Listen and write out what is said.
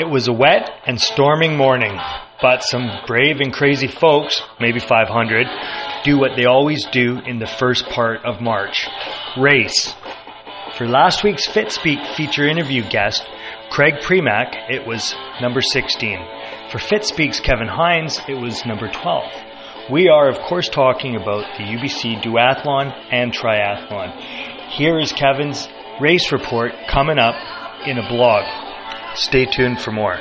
It was a wet and storming morning, but some brave and crazy folks, maybe 500, do what they always do in the first part of March race. For last week's Fitspeek feature interview guest, Craig Premack, it was number 16. For Fitspeek's Kevin Hines, it was number 12. We are, of course, talking about the UBC duathlon and triathlon. Here is Kevin's race report coming up in a blog. Stay tuned for more.